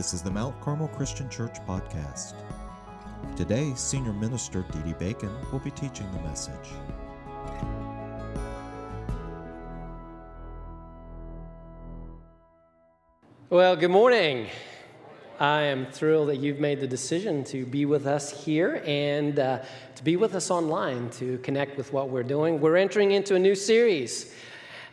This is the Mount Carmel Christian Church podcast. Today, Senior Minister Dee Dee Bacon will be teaching the message. Well, good morning. I am thrilled that you've made the decision to be with us here and uh, to be with us online to connect with what we're doing. We're entering into a new series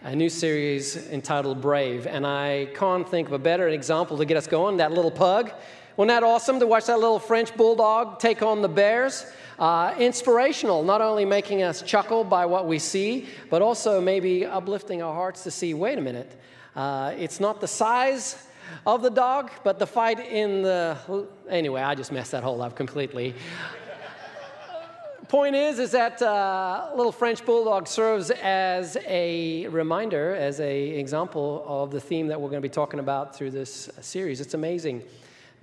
a new series entitled Brave. And I can't think of a better example to get us going that little pug. Wasn't that awesome to watch that little French bulldog take on the bears? Uh, inspirational, not only making us chuckle by what we see, but also maybe uplifting our hearts to see wait a minute, uh, it's not the size of the dog, but the fight in the. Anyway, I just messed that whole up completely point is is that uh, little french bulldog serves as a reminder as a example of the theme that we're going to be talking about through this series. It's amazing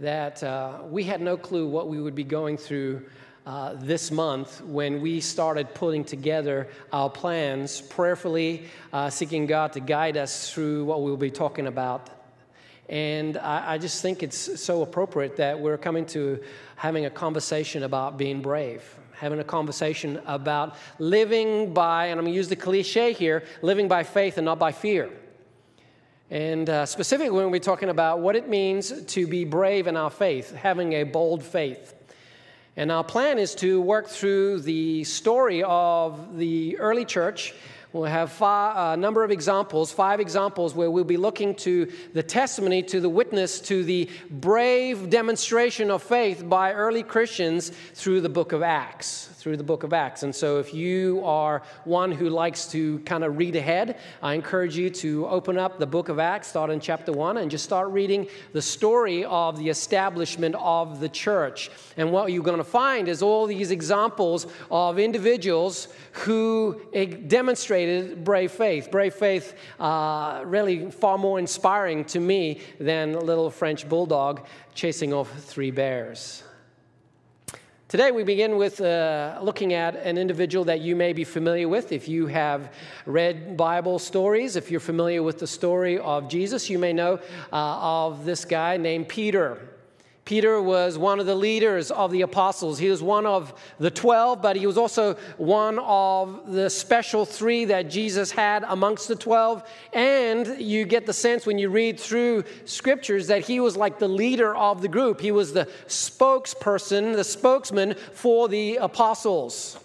that uh, we had no clue what we would be going through uh, this month when we started putting together our plans prayerfully uh, seeking god to guide us through what we'll be talking about. And I, I just think it's so appropriate that we're coming to having a conversation about being brave having a conversation about living by, and I'm going to use the cliche here, living by faith and not by fear. And uh, specifically, when we're talking about what it means to be brave in our faith, having a bold faith. And our plan is to work through the story of the early church We'll have five, a uh, number of examples, five examples where we'll be looking to the testimony, to the witness, to the brave demonstration of faith by early Christians through the book of Acts through the book of Acts. And so, if you are one who likes to kind of read ahead, I encourage you to open up the book of Acts, start in chapter 1, and just start reading the story of the establishment of the church. And what you're going to find is all these examples of individuals who demonstrated brave faith. Brave faith, uh, really far more inspiring to me than a little French bulldog chasing off three bears. Today, we begin with uh, looking at an individual that you may be familiar with. If you have read Bible stories, if you're familiar with the story of Jesus, you may know uh, of this guy named Peter. Peter was one of the leaders of the apostles. He was one of the 12, but he was also one of the special three that Jesus had amongst the 12. And you get the sense when you read through scriptures that he was like the leader of the group. He was the spokesperson, the spokesman for the apostles.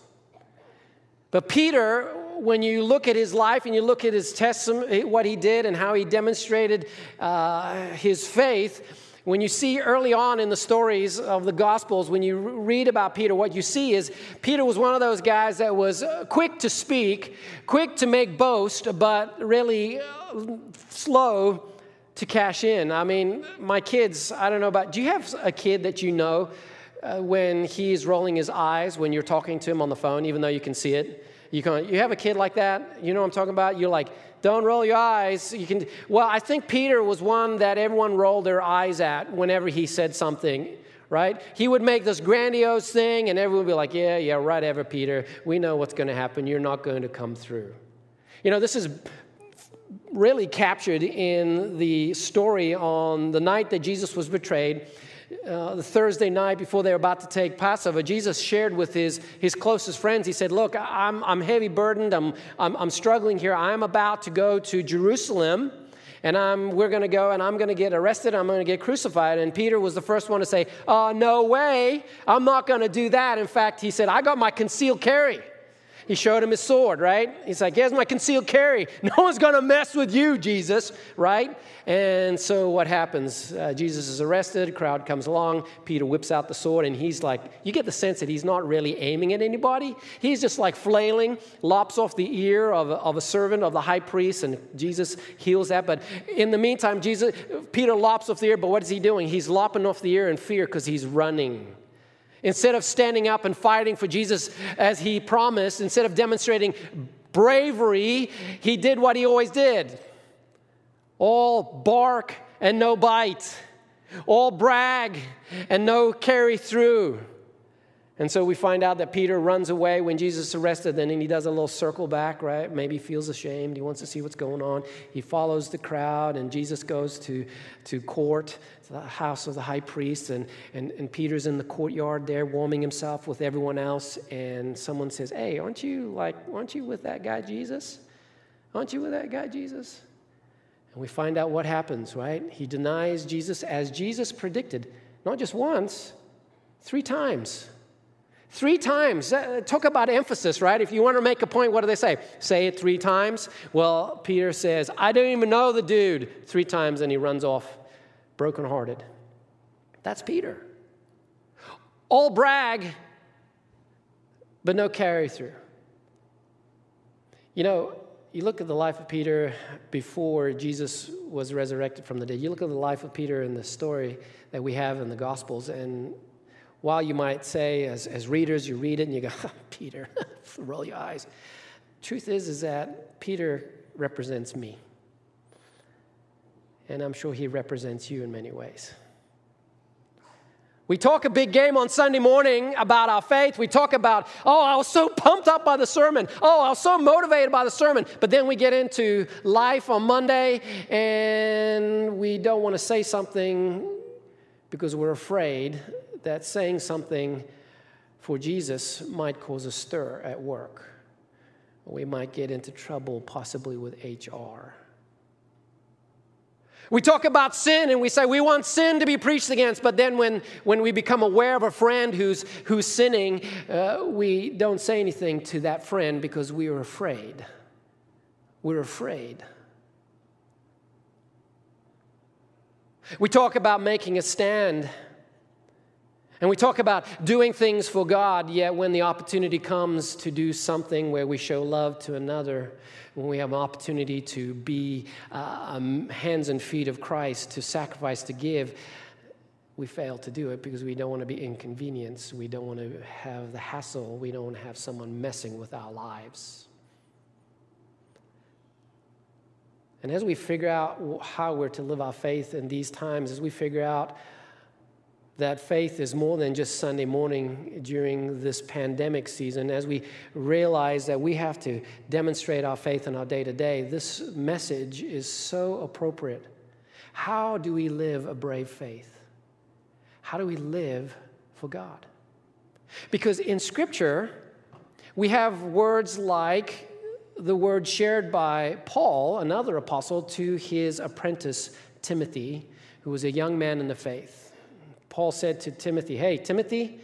But Peter, when you look at his life and you look at his testimony, what he did and how he demonstrated uh, his faith, when you see early on in the stories of the Gospels, when you read about Peter, what you see is Peter was one of those guys that was uh, quick to speak, quick to make boast, but really uh, slow to cash in. I mean, my kids, I don't know about, do you have a kid that you know uh, when he's rolling his eyes when you're talking to him on the phone, even though you can see it? You, can, you have a kid like that? You know what I'm talking about? You're like, don't roll your eyes. You can. Well, I think Peter was one that everyone rolled their eyes at whenever he said something. Right? He would make this grandiose thing, and everyone would be like, "Yeah, yeah, right, ever, Peter. We know what's going to happen. You're not going to come through." You know, this is really captured in the story on the night that Jesus was betrayed uh, the Thursday night before they were about to take Passover, Jesus shared with his, his closest friends, he said, Look, I'm, I'm heavy burdened, I'm, I'm, I'm struggling here. I'm about to go to Jerusalem and I'm, we're going to go and I'm going to get arrested, I'm going to get crucified. And Peter was the first one to say, uh, No way, I'm not going to do that. In fact, he said, I got my concealed carry. He showed him his sword, right? He's like, Here's my concealed carry. No one's going to mess with you, Jesus, right? And so what happens? Uh, Jesus is arrested, crowd comes along, Peter whips out the sword, and he's like, you get the sense that he's not really aiming at anybody. He's just like flailing, lops off the ear of of a servant of the high priest, and Jesus heals that. But in the meantime, Jesus, Peter lops off the ear, but what is he doing? He's lopping off the ear in fear because he's running. Instead of standing up and fighting for Jesus as he promised, instead of demonstrating bravery, he did what he always did all bark and no bite, all brag and no carry through. And so we find out that Peter runs away when Jesus is arrested, and then he does a little circle back, right? Maybe feels ashamed. He wants to see what's going on. He follows the crowd, and Jesus goes to, to court, to the house of the high priest, and, and, and Peter's in the courtyard there warming himself with everyone else. And someone says, Hey, aren't you like, aren't you with that guy Jesus? Aren't you with that guy Jesus? And we find out what happens, right? He denies Jesus as Jesus predicted, not just once, three times. Three times. Uh, talk about emphasis, right? If you want to make a point, what do they say? Say it three times. Well, Peter says, I don't even know the dude. Three times, and he runs off brokenhearted. That's Peter. All brag, but no carry through. You know, you look at the life of Peter before Jesus was resurrected from the dead. You look at the life of Peter in the story that we have in the Gospels, and while you might say, as, as readers, you read it and you go, Peter, roll your eyes. Truth is, is that Peter represents me. And I'm sure he represents you in many ways. We talk a big game on Sunday morning about our faith. We talk about, oh, I was so pumped up by the sermon. Oh, I was so motivated by the sermon. But then we get into life on Monday and we don't want to say something because we're afraid that saying something for Jesus might cause a stir at work. We might get into trouble, possibly with HR. We talk about sin and we say we want sin to be preached against, but then when, when we become aware of a friend who's, who's sinning, uh, we don't say anything to that friend because we are afraid. We're afraid. We talk about making a stand and we talk about doing things for God, yet when the opportunity comes to do something where we show love to another, when we have an opportunity to be uh, um, hands and feet of Christ, to sacrifice, to give, we fail to do it because we don't want to be inconvenienced. We don't want to have the hassle. We don't want to have someone messing with our lives. And as we figure out how we're to live our faith in these times, as we figure out that faith is more than just Sunday morning during this pandemic season. As we realize that we have to demonstrate our faith in our day to day, this message is so appropriate. How do we live a brave faith? How do we live for God? Because in Scripture, we have words like the word shared by Paul, another apostle, to his apprentice Timothy, who was a young man in the faith. Paul said to Timothy, Hey, Timothy,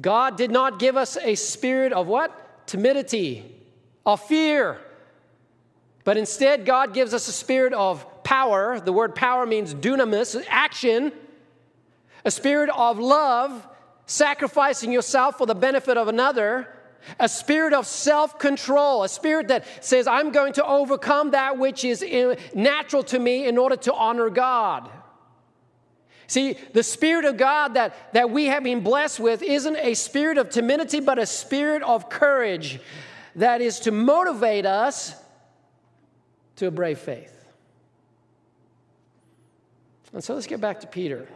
God did not give us a spirit of what? Timidity, of fear. But instead, God gives us a spirit of power. The word power means dunamis, action. A spirit of love, sacrificing yourself for the benefit of another. A spirit of self control, a spirit that says, I'm going to overcome that which is natural to me in order to honor God. See, the Spirit of God that, that we have been blessed with isn't a spirit of timidity, but a spirit of courage that is to motivate us to a brave faith. And so let's get back to Peter.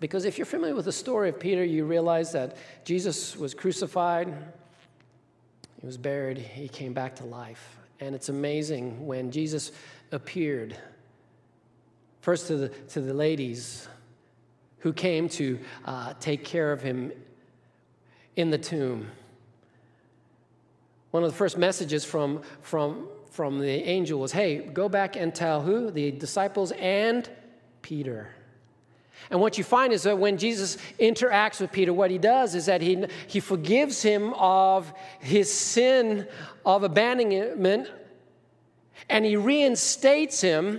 Because if you're familiar with the story of Peter, you realize that Jesus was crucified, he was buried, he came back to life. And it's amazing when Jesus appeared, first to the, to the ladies who came to uh, take care of him in the tomb. One of the first messages from, from, from the angel was hey, go back and tell who? The disciples and Peter. And what you find is that when Jesus interacts with Peter, what he does is that he, he forgives him of his sin of abandonment and he reinstates him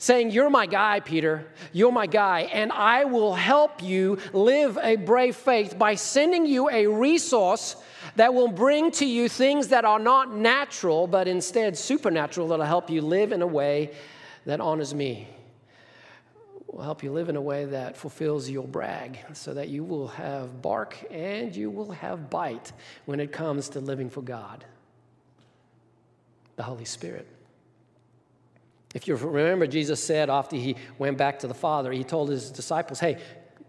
saying, You're my guy, Peter. You're my guy. And I will help you live a brave faith by sending you a resource that will bring to you things that are not natural, but instead supernatural, that'll help you live in a way that honors me. Will help you live in a way that fulfills your brag so that you will have bark and you will have bite when it comes to living for God. The Holy Spirit. If you remember, Jesus said after he went back to the Father, he told his disciples, Hey,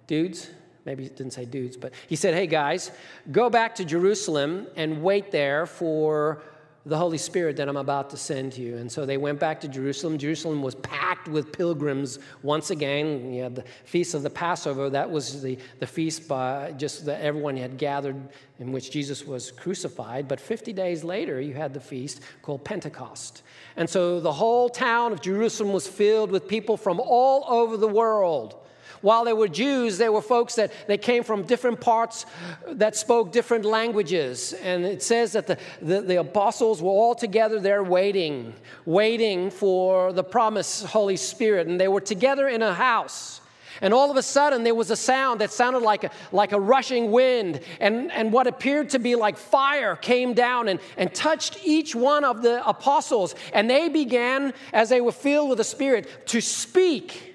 dudes, maybe he didn't say dudes, but he said, Hey guys, go back to Jerusalem and wait there for the Holy Spirit that I'm about to send to you. And so they went back to Jerusalem. Jerusalem was packed with pilgrims once again. You had the feast of the Passover. That was the, the feast by just that everyone had gathered in which Jesus was crucified. But 50 days later, you had the feast called Pentecost. And so the whole town of Jerusalem was filled with people from all over the world. While they were Jews, they were folks that they came from different parts that spoke different languages. And it says that the, the, the apostles were all together there waiting, waiting for the promised Holy Spirit. And they were together in a house. And all of a sudden, there was a sound that sounded like a, like a rushing wind. And, and what appeared to be like fire came down and, and touched each one of the apostles. And they began, as they were filled with the Spirit, to speak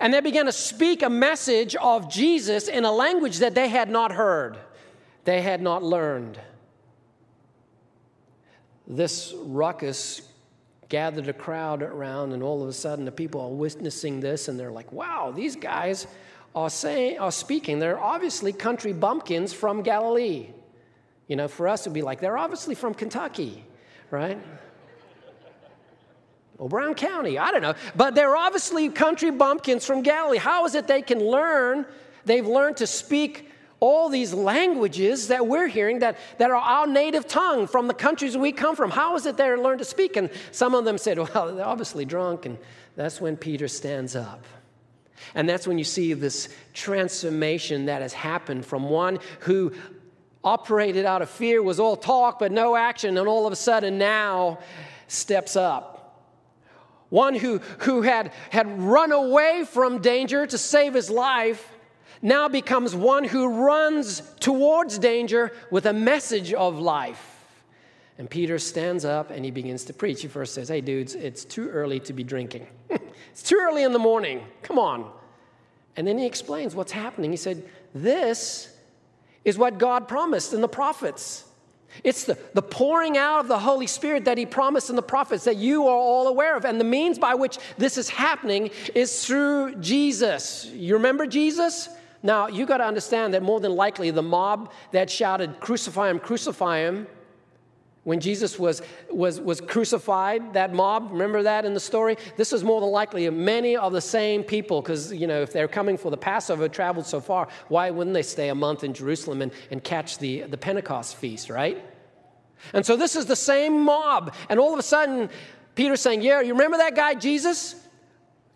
and they began to speak a message of Jesus in a language that they had not heard, they had not learned. This ruckus gathered a crowd around, and all of a sudden the people are witnessing this, and they're like, wow, these guys are, saying, are speaking. They're obviously country bumpkins from Galilee. You know, for us, it'd be like, they're obviously from Kentucky, right? Or Brown County, I don't know. But they're obviously country bumpkins from Galilee. How is it they can learn? They've learned to speak all these languages that we're hearing that, that are our native tongue from the countries we come from. How is it they learn to speak? And some of them said, well, they're obviously drunk. And that's when Peter stands up. And that's when you see this transformation that has happened from one who operated out of fear, was all talk but no action, and all of a sudden now steps up one who, who had, had run away from danger to save his life, now becomes one who runs towards danger with a message of life. And Peter stands up and he begins to preach. He first says, Hey, dudes, it's too early to be drinking. it's too early in the morning. Come on. And then he explains what's happening. He said, This is what God promised in the prophets. It's the, the pouring out of the Holy Spirit that He promised in the prophets that you are all aware of. And the means by which this is happening is through Jesus. You remember Jesus? Now, you got to understand that more than likely the mob that shouted, Crucify Him, crucify Him, when Jesus was, was, was crucified, that mob, remember that in the story? This is more than likely many of the same people, because, you know, if they're coming for the Passover, traveled so far, why wouldn't they stay a month in Jerusalem and, and catch the, the Pentecost feast, right? And so this is the same mob. And all of a sudden, Peter's saying, Yeah, you remember that guy, Jesus?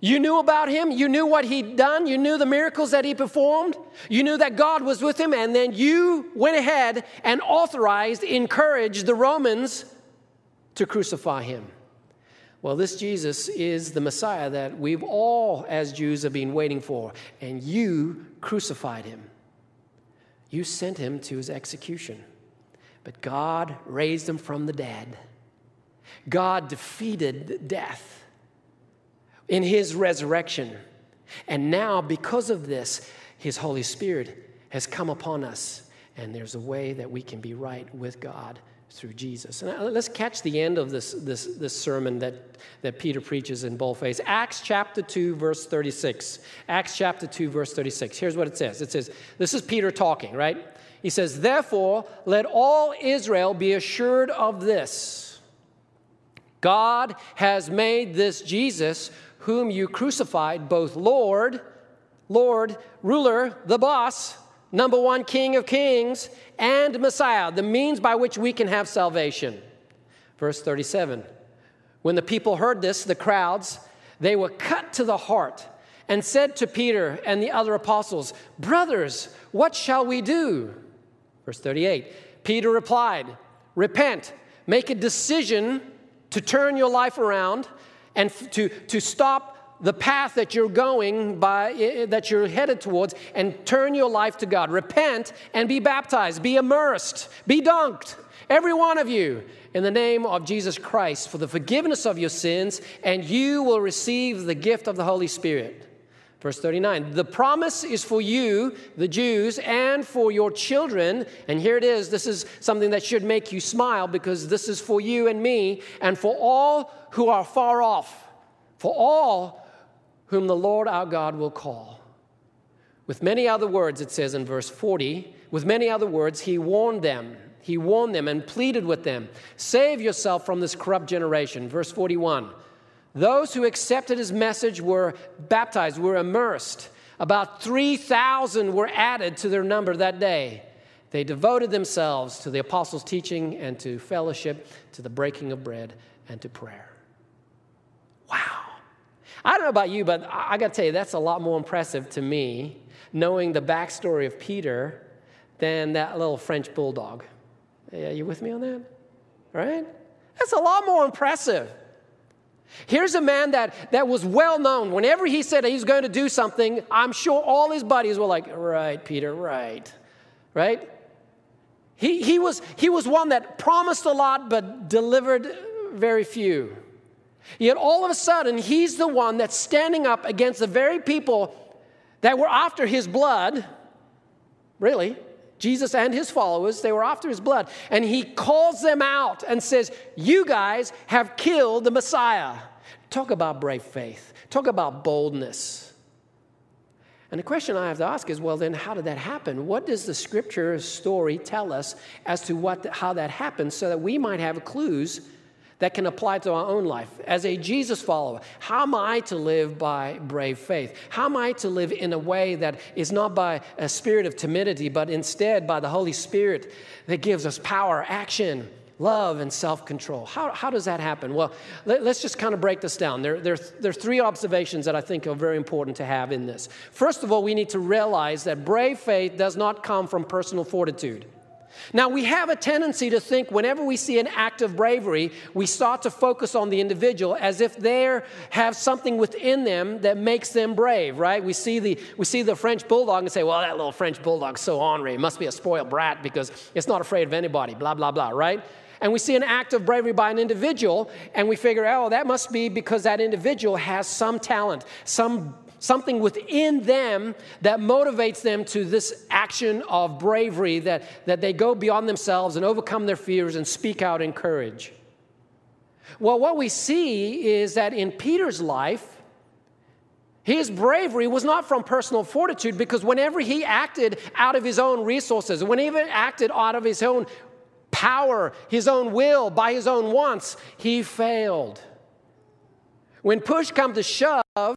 You knew about him. You knew what he'd done. You knew the miracles that he performed. You knew that God was with him. And then you went ahead and authorized, encouraged the Romans to crucify him. Well, this Jesus is the Messiah that we've all, as Jews, have been waiting for. And you crucified him. You sent him to his execution. But God raised him from the dead. God defeated death in his resurrection. And now, because of this, his Holy Spirit has come upon us, and there's a way that we can be right with God through Jesus. And uh, let's catch the end of this, this, this sermon that, that Peter preaches in boldface. Acts chapter 2, verse 36. Acts chapter 2, verse 36. Here's what it says it says, This is Peter talking, right? He says, Therefore, let all Israel be assured of this God has made this Jesus whom you crucified, both Lord, Lord, ruler, the boss, number one, King of kings, and Messiah, the means by which we can have salvation. Verse 37 When the people heard this, the crowds, they were cut to the heart and said to Peter and the other apostles, Brothers, what shall we do? Verse 38 Peter replied, Repent, make a decision to turn your life around and to, to stop the path that you're going by eh, eh, that you're headed towards and turn your life to God. Repent and be baptized, be immersed, be dunked, every one of you, in the name of Jesus Christ for the forgiveness of your sins, and you will receive the gift of the Holy Spirit. Verse 39 The promise is for you, the Jews, and for your children. And here it is. This is something that should make you smile because this is for you and me, and for all who are far off, for all whom the Lord our God will call. With many other words, it says in verse 40, with many other words, he warned them. He warned them and pleaded with them Save yourself from this corrupt generation. Verse 41 Those who accepted his message were baptized, were immersed. About 3,000 were added to their number that day. They devoted themselves to the apostles' teaching and to fellowship, to the breaking of bread, and to prayer. Wow. I don't know about you, but I got to tell you, that's a lot more impressive to me, knowing the backstory of Peter, than that little French bulldog. Are you with me on that? Right? That's a lot more impressive. Here's a man that, that was well known. Whenever he said he was going to do something, I'm sure all his buddies were like, Right, Peter, right. Right? He, he, was, he was one that promised a lot but delivered very few. Yet all of a sudden, he's the one that's standing up against the very people that were after his blood. Really, Jesus and his followers, they were after his blood. And he calls them out and says, You guys have killed the Messiah. Talk about brave faith, talk about boldness. And the question I have to ask is well, then, how did that happen? What does the scripture story tell us as to what, how that happened so that we might have clues that can apply to our own life? As a Jesus follower, how am I to live by brave faith? How am I to live in a way that is not by a spirit of timidity, but instead by the Holy Spirit that gives us power, action, love and self control. How, how does that happen? Well, let, us just kind of break this down. There, there, there are three observations that I think are very important to have in this. First of all, we need to realize that brave faith does not come from personal fortitude. Now, we have a tendency to think whenever we see an act of bravery, we start to focus on the individual as if they have something within them that makes them brave, right? We see, the, we see the French bulldog and say, well, that little French bulldog's so ornery. It must be a spoiled brat because it's not afraid of anybody, blah, blah, blah, right? and we see an act of bravery by an individual, and we figure, oh, that must be because that individual has some talent, some something within them that motivates them to this action of bravery that, that they go beyond themselves and overcome their fears and speak out in courage. Well, what we see is that in Peter's life, his bravery was not from personal fortitude because whenever he acted out of his own resources, whenever he acted out of his own power, his own will, by his own wants, he failed. When push come to shove,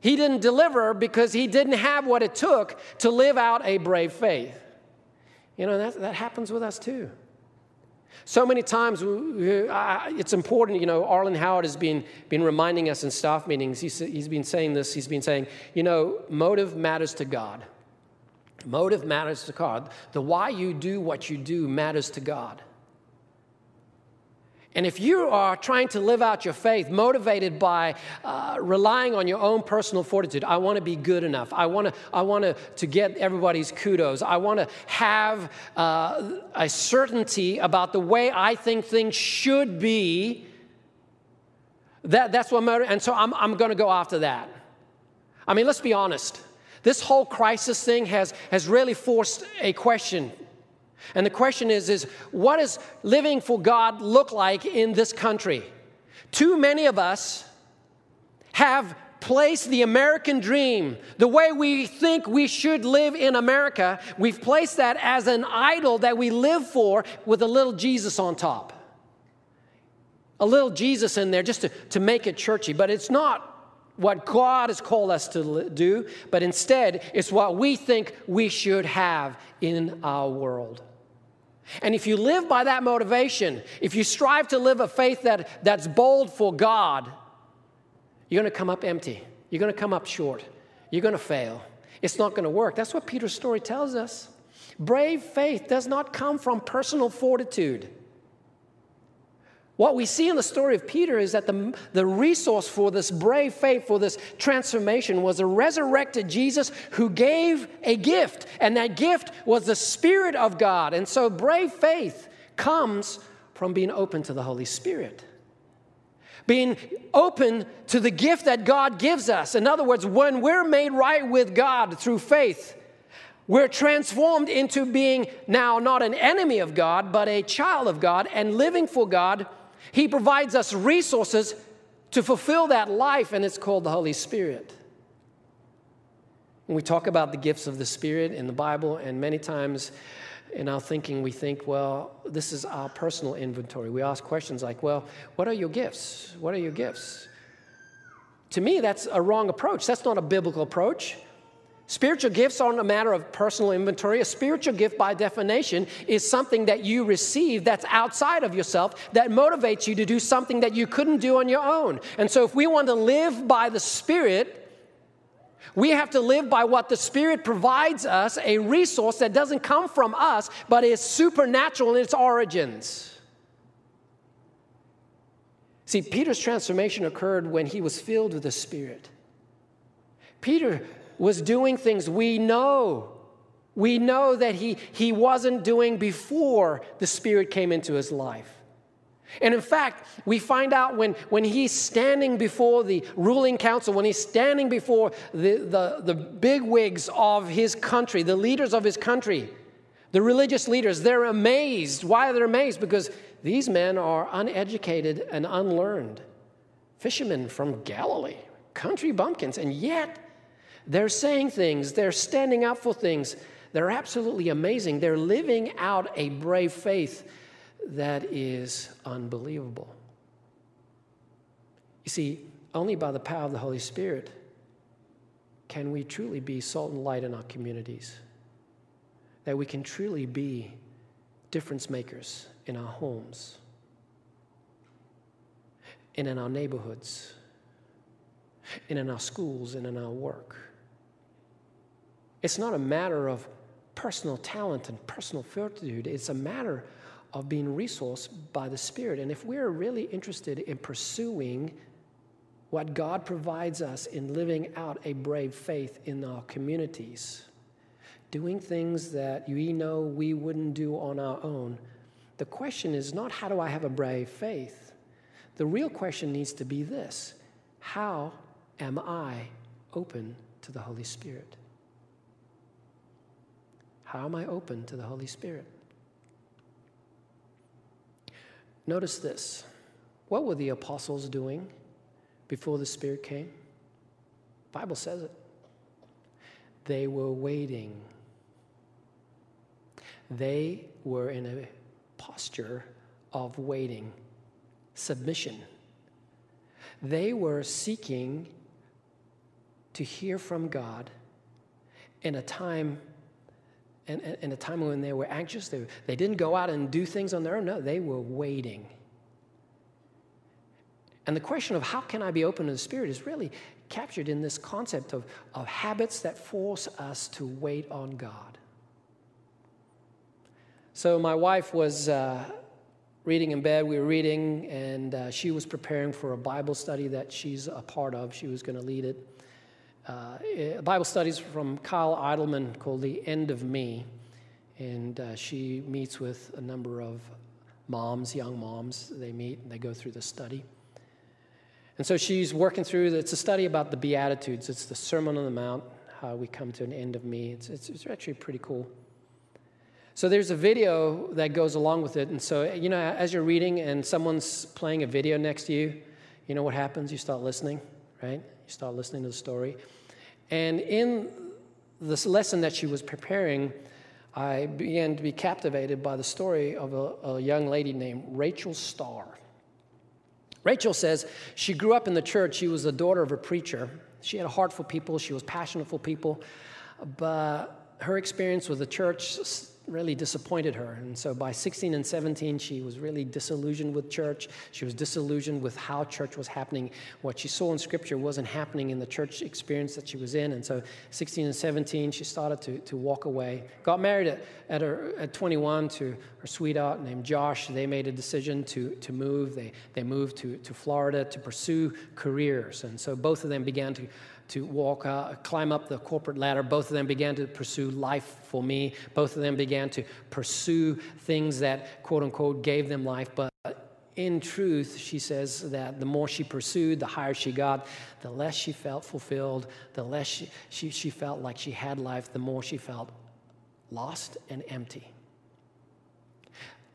he didn't deliver because he didn't have what it took to live out a brave faith. You know, that, that happens with us too. So many times, it's important, you know, Arlen Howard has been, been reminding us in staff meetings, he's, he's been saying this, he's been saying, you know, motive matters to God. Motive matters to God. The why you do what you do matters to God. And if you are trying to live out your faith motivated by uh, relying on your own personal fortitude, I want to be good enough. I want to, I want to, to get everybody's kudos. I want to have uh, a certainty about the way I think things should be. That, that's what motive, and so I'm, I'm going to go after that. I mean, let's be honest. This whole crisis thing has, has really forced a question. And the question is, is what does living for God look like in this country? Too many of us have placed the American dream, the way we think we should live in America, we've placed that as an idol that we live for with a little Jesus on top. A little Jesus in there just to, to make it churchy, but it's not what God has called us to do, but instead it's what we think we should have in our world. And if you live by that motivation, if you strive to live a faith that, that's bold for God, you're going to come up empty. You're going to come up short. You're going to fail. It's not going to work. That's what Peter's story tells us. Brave faith does not come from personal fortitude. What we see in the story of Peter is that the, the resource for this brave faith, for this transformation, was a resurrected Jesus who gave a gift, and that gift was the Spirit of God. And so, brave faith comes from being open to the Holy Spirit. Being open to the gift that God gives us. In other words, when we're made right with God through faith, we're transformed into being now not an enemy of God, but a child of God and living for God he provides us resources to fulfill that life, and it's called the Holy Spirit. When we talk about the gifts of the Spirit in the Bible, and many times in our thinking, we think, well, this is our personal inventory. We ask questions like, well, what are your gifts? What are your gifts? To me, that's a wrong approach. That's not a biblical approach. Spiritual gifts aren't a matter of personal inventory. A spiritual gift, by definition, is something that you receive that's outside of yourself that motivates you to do something that you couldn't do on your own. And so, if we want to live by the Spirit, we have to live by what the Spirit provides us a resource that doesn't come from us, but is supernatural in its origins. See, Peter's transformation occurred when he was filled with the Spirit. Peter was doing things we know. We know that he, he wasn't doing before the Spirit came into his life. And in fact, we find out when, when he's standing before the ruling council, when he's standing before the, the, the big wigs of his country, the leaders of his country, the religious leaders, they're amazed. Why are they amazed? Because these men are uneducated and unlearned. Fishermen from Galilee, country bumpkins, and yet they're saying things, they're standing up for things. They're absolutely amazing. They're living out a brave faith that is unbelievable. You see, only by the power of the Holy Spirit can we truly be salt and light in our communities. That we can truly be difference makers in our homes and in our neighborhoods and in our schools and in our work. It's not a matter of personal talent and personal fortitude, it's a matter of being resourced by the Spirit. And if we're really interested in pursuing what God provides us in living out a brave faith in our communities, doing things that we know we wouldn't do on our own, the question is not how do I have a brave faith? The real question needs to be this How am I open to the Holy Spirit? How am I open to the Holy Spirit? Notice this. What were the apostles doing before the Spirit came? The Bible says it. They were waiting. They were in a posture of waiting, submission. They were seeking to hear from God in a time in, in a time when they were anxious. They, they didn't go out and do things on their own. No, they were waiting. And the question of how can I be open to the Spirit is really captured in this concept of, of habits that force us to wait on God. So, my wife was uh, reading in bed. We were reading, and uh, she was preparing for a Bible study that she's a part of. She was going to lead it uh, Bible studies from Kyle Idleman called The End of Me. And uh, she meets with a number of moms, young moms. They meet and they go through the study. And so she's working through, it's a study about the Beatitudes. It's the Sermon on the Mount, how we come to an end of me. It's, it's, it's actually pretty cool. So there's a video that goes along with it. And so, you know, as you're reading and someone's playing a video next to you, you know what happens? You start listening, right? You start listening to the story. And in this lesson that she was preparing, I began to be captivated by the story of a, a young lady named Rachel Starr. Rachel says she grew up in the church. She was the daughter of a preacher. She had a heart for people, she was passionate for people, but her experience with the church really disappointed her. And so by 16 and 17, she was really disillusioned with church. She was disillusioned with how church was happening. What she saw in Scripture wasn't happening in the church experience that she was in. And so 16 and 17, she started to, to walk away. Got married at, at, her, at 21 to her sweetheart named Josh. They made a decision to, to move. They, they moved to, to Florida to pursue careers. And so both of them began to to walk, uh, climb up the corporate ladder. Both of them began to pursue life for me. Both of them began to pursue things that, quote unquote, gave them life. But in truth, she says that the more she pursued, the higher she got, the less she felt fulfilled, the less she, she, she felt like she had life, the more she felt lost and empty.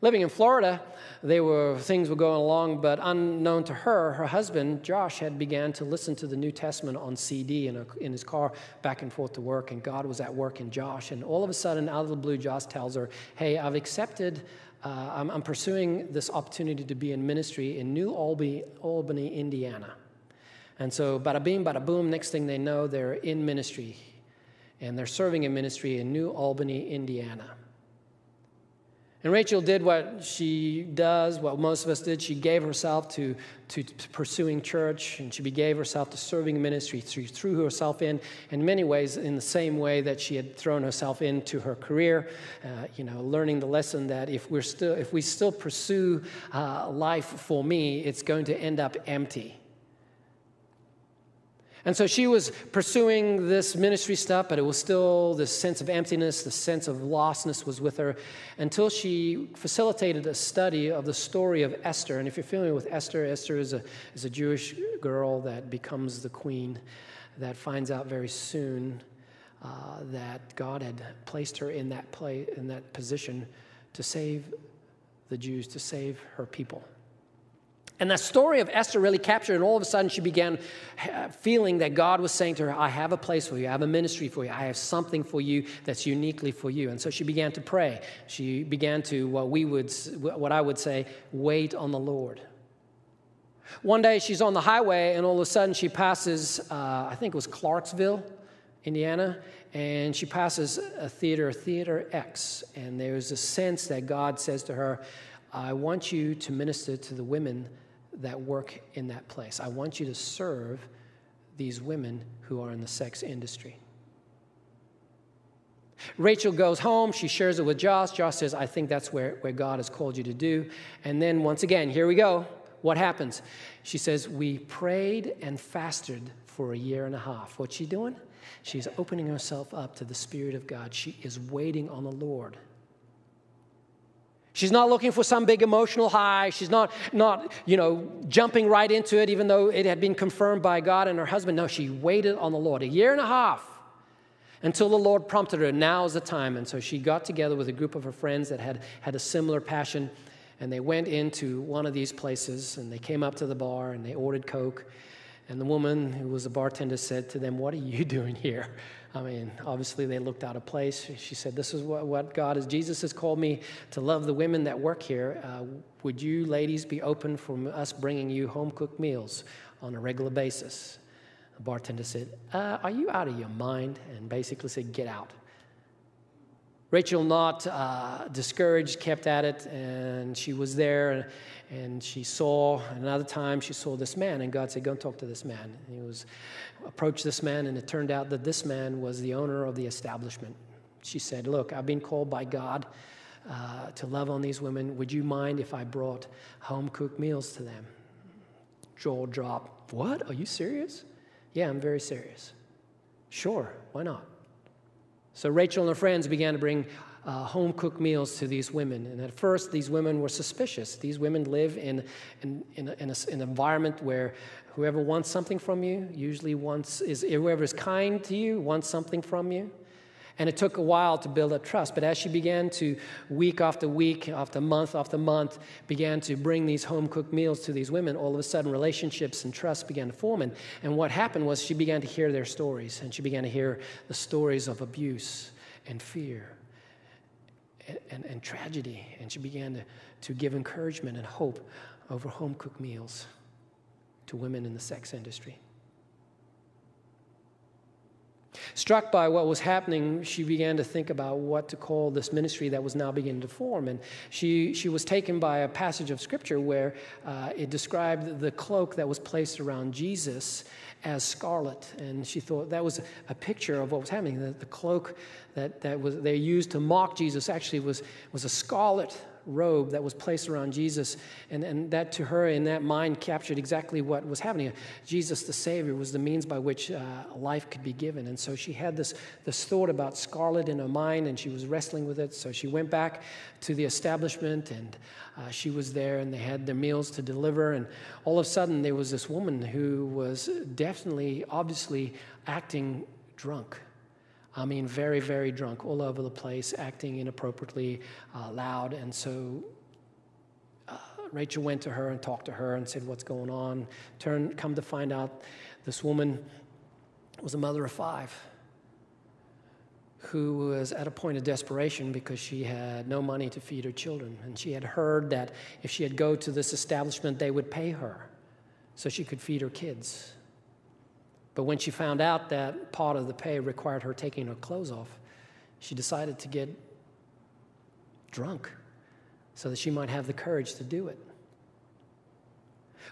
Living in Florida, they were things were going along, but unknown to her, her husband Josh had began to listen to the New Testament on CD in, a, in his car back and forth to work, and God was at work in Josh. And all of a sudden, out of the blue, Josh tells her, "Hey, I've accepted. Uh, I'm, I'm pursuing this opportunity to be in ministry in New Albany, Albany, Indiana." And so, bada bing, bada boom. Next thing they know, they're in ministry, and they're serving in ministry in New Albany, Indiana. And Rachel did what she does, what most of us did. She gave herself to, to, pursuing church, and she gave herself to serving ministry. She threw herself in, in many ways, in the same way that she had thrown herself into her career. Uh, you know, learning the lesson that if we're still, if we still pursue uh, life for me, it's going to end up empty. And so she was pursuing this ministry stuff, but it was still this sense of emptiness, the sense of lostness was with her until she facilitated a study of the story of Esther. And if you're familiar with Esther, Esther is a, is a Jewish girl that becomes the queen, that finds out very soon uh, that God had placed her in that, play, in that position to save the Jews, to save her people. And that story of Esther really captured, and all of a sudden she began feeling that God was saying to her, I have a place for you, I have a ministry for you, I have something for you that's uniquely for you. And so she began to pray. She began to, what we would, what I would say, wait on the Lord. One day she's on the highway, and all of a sudden she passes, uh, I think it was Clarksville, Indiana, and she passes a theater, Theater X. And there's a sense that God says to her, I want you to minister to the women that work in that place. I want you to serve these women who are in the sex industry. Rachel goes home. She shares it with Josh. Josh says, I think that's where, where God has called you to do. And then, once again, here we go. What happens? She says, We prayed and fasted for a year and a half. What's she doing? She's opening herself up to the Spirit of God. She is waiting on the Lord. She's not looking for some big emotional high. She's not, not, you know, jumping right into it, even though it had been confirmed by God and her husband. No, she waited on the Lord a year and a half until the Lord prompted her, now is the time. And so she got together with a group of her friends that had, had a similar passion, and they went into one of these places, and they came up to the bar, and they ordered Coke. And the woman who was a bartender said to them, What are you doing here? I mean, obviously they looked out of place. She said, This is what, what God is. Jesus has called me to love the women that work here. Uh, would you ladies be open for us bringing you home cooked meals on a regular basis? The bartender said, uh, Are you out of your mind? And basically said, Get out. Rachel, not uh, discouraged, kept at it, and she was there, and she saw another time she saw this man, and God said, "Go and talk to this man." And he was approached this man, and it turned out that this man was the owner of the establishment. She said, "Look, I've been called by God uh, to love on these women. Would you mind if I brought home cooked meals to them?" Joel dropped. What? Are you serious? Yeah, I'm very serious. Sure, why not? So Rachel and her friends began to bring uh, home cooked meals to these women. And at first, these women were suspicious. These women live in, in, in, a, in a, an environment where whoever wants something from you usually wants, is, whoever is kind to you wants something from you. And it took a while to build up trust. But as she began to, week after week, after month after month, began to bring these home cooked meals to these women, all of a sudden relationships and trust began to form. And, and what happened was she began to hear their stories, and she began to hear the stories of abuse and fear and, and, and tragedy. And she began to, to give encouragement and hope over home cooked meals to women in the sex industry. Struck by what was happening, she began to think about what to call this ministry that was now beginning to form. And she, she was taken by a passage of scripture where uh, it described the cloak that was placed around Jesus as scarlet. And she thought that was a picture of what was happening. The, the cloak that, that was, they used to mock Jesus actually was, was a scarlet robe that was placed around Jesus. And, and that to her, in that mind, captured exactly what was happening. Jesus, the Savior, was the means by which uh, life could be given. And so she had this, this thought about scarlet in her mind, and she was wrestling with it. So she went back to the establishment, and uh, she was there, and they had their meals to deliver. And all of a sudden, there was this woman who was definitely, obviously, acting drunk. I mean, very, very drunk, all over the place, acting inappropriately uh, loud. And so Rachel went to her and talked to her and said, What's going on? Turn, come to find out, this woman was a mother of five who was at a point of desperation because she had no money to feed her children. And she had heard that if she had go to this establishment, they would pay her so she could feed her kids. But when she found out that part of the pay required her taking her clothes off, she decided to get drunk so that she might have the courage to do it.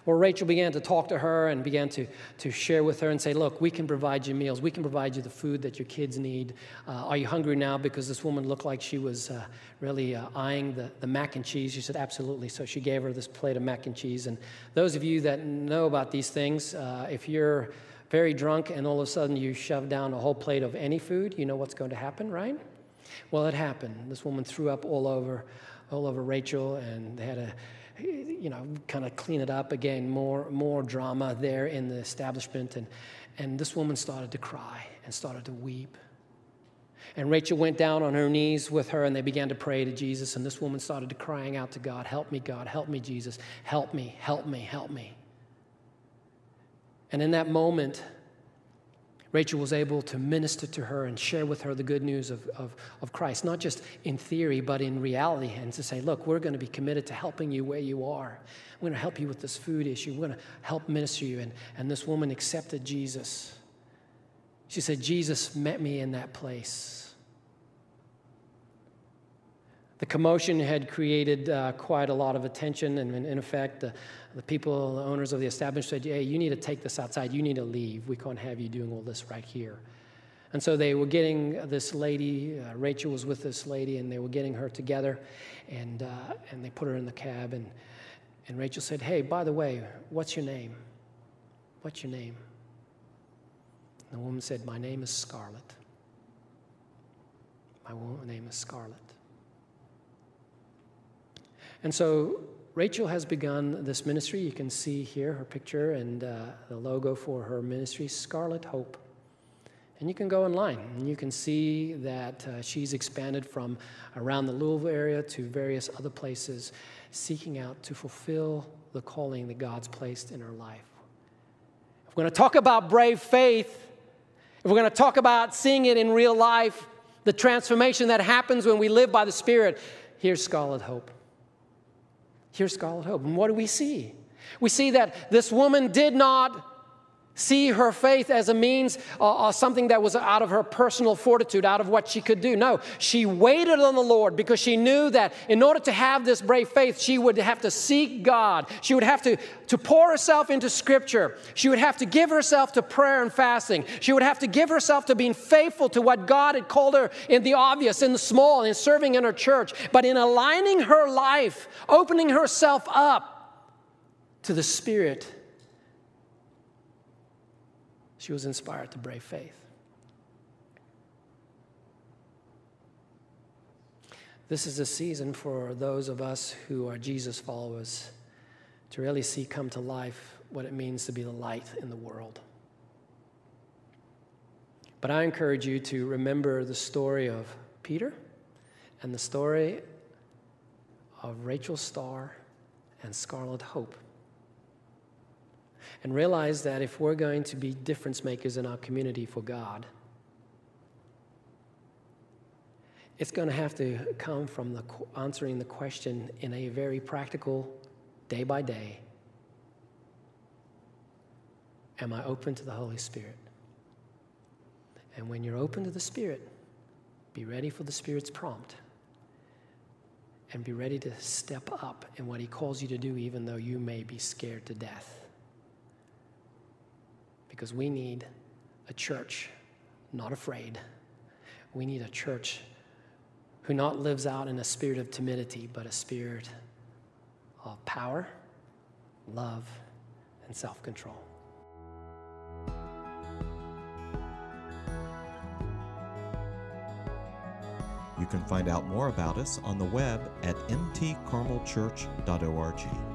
Well, Rachel began to talk to her and began to, to share with her and say, Look, we can provide you meals. We can provide you the food that your kids need. Uh, are you hungry now? Because this woman looked like she was uh, really uh, eyeing the, the mac and cheese. She said, Absolutely. So she gave her this plate of mac and cheese. And those of you that know about these things, uh, if you're very drunk and all of a sudden you shove down a whole plate of any food, you know what's going to happen, right? Well, it happened. This woman threw up all over, all over Rachel, and they had to, you know, kind of clean it up again. More, more drama there in the establishment, and and this woman started to cry and started to weep. And Rachel went down on her knees with her, and they began to pray to Jesus. And this woman started to crying out to God, "Help me, God! Help me, Jesus! Help me! Help me! Help me!" And in that moment, Rachel was able to minister to her and share with her the good news of, of, of, Christ, not just in theory, but in reality, and to say, look, we're going to be committed to helping you where you are. We're going to help you with this food issue. We're going to help minister you. And, and this woman accepted Jesus. She said, Jesus met me in that place. The commotion had created uh, quite a lot of attention, and in effect, the, the people, the owners of the establishment said, Hey, you need to take this outside. You need to leave. We can't have you doing all this right here. And so they were getting this lady, uh, Rachel was with this lady, and they were getting her together, and, uh, and they put her in the cab. And, and Rachel said, Hey, by the way, what's your name? What's your name? And the woman said, My name is Scarlett. My name is Scarlett. And so Rachel has begun this ministry. You can see here her picture and uh, the logo for her ministry, Scarlet Hope. And you can go online and you can see that uh, she's expanded from around the Louisville area to various other places, seeking out to fulfill the calling that God's placed in her life. If we're going to talk about brave faith, if we're going to talk about seeing it in real life, the transformation that happens when we live by the Spirit, here's Scarlet Hope. Here's Scarlet Hope. And what do we see? We see that this woman did not see her faith as a means uh, uh, something that was out of her personal fortitude, out of what she could do. No, she waited on the Lord because she knew that in order to have this brave faith, she would have to seek God. She would have to, to pour herself into Scripture. She would have to give herself to prayer and fasting. She would have to give herself to being faithful to what God had called her in the obvious, in the small, in serving in her church, but in aligning her life, opening herself up to the Spirit she was inspired to brave faith. This is a season for those of us who are Jesus followers to really see come to life what it means to be the light in the world. But I encourage you to remember the story of Peter and the story of Rachel Starr and Scarlet Hope and realize that if we're going to be difference makers in our community for God, it's going to have to come from the answering the question in a very practical, day by day. Am I open to the Holy Spirit? And when you're open to the Spirit, be ready for the Spirit's prompt. And be ready to step up in what He calls you to do, even though you may be scared to death because we need a church not afraid. We need a church who not lives out in a spirit of timidity, but a spirit of power, love, and self control. You can find out more about us on the web at mtcarmelchurch.org.